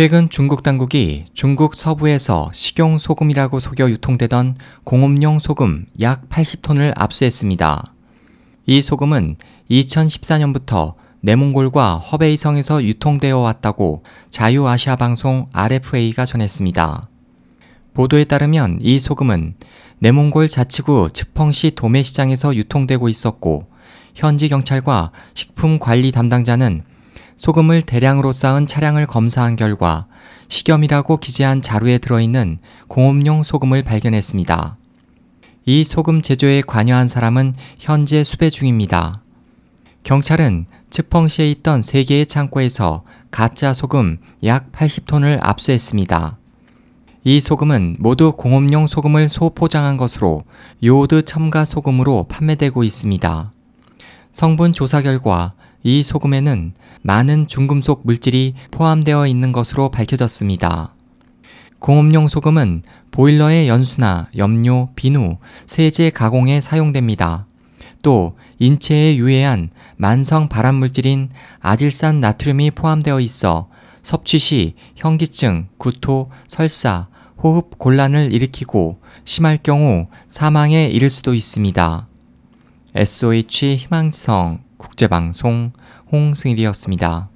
최근 중국 당국이 중국 서부에서 식용 소금이라고 속여 유통되던 공업용 소금 약 80톤을 압수했습니다. 이 소금은 2014년부터 내몽골과 허베이성에서 유통되어 왔다고 자유아시아 방송 RFA가 전했습니다. 보도에 따르면 이 소금은 내몽골 자치구 츠펑시 도매시장에서 유통되고 있었고 현지 경찰과 식품 관리 담당자는 소금을 대량으로 쌓은 차량을 검사한 결과 식염이라고 기재한 자루에 들어있는 공업용 소금을 발견했습니다. 이 소금 제조에 관여한 사람은 현재 수배 중입니다. 경찰은 츠펑시에 있던 3개의 창고에서 가짜 소금 약 80톤을 압수했습니다. 이 소금은 모두 공업용 소금을 소포장한 것으로 요오드 첨가 소금으로 판매되고 있습니다. 성분 조사 결과 이 소금에는 많은 중금속 물질이 포함되어 있는 것으로 밝혀졌습니다. 공업용 소금은 보일러의 연수나 염료, 비누, 세제 가공에 사용됩니다. 또 인체에 유해한 만성 발암 물질인 아질산 나트륨이 포함되어 있어 섭취 시 현기증, 구토, 설사, 호흡 곤란을 일으키고 심할 경우 사망에 이를 수도 있습니다. SOH 희망성 국제방송 홍승일이었습니다.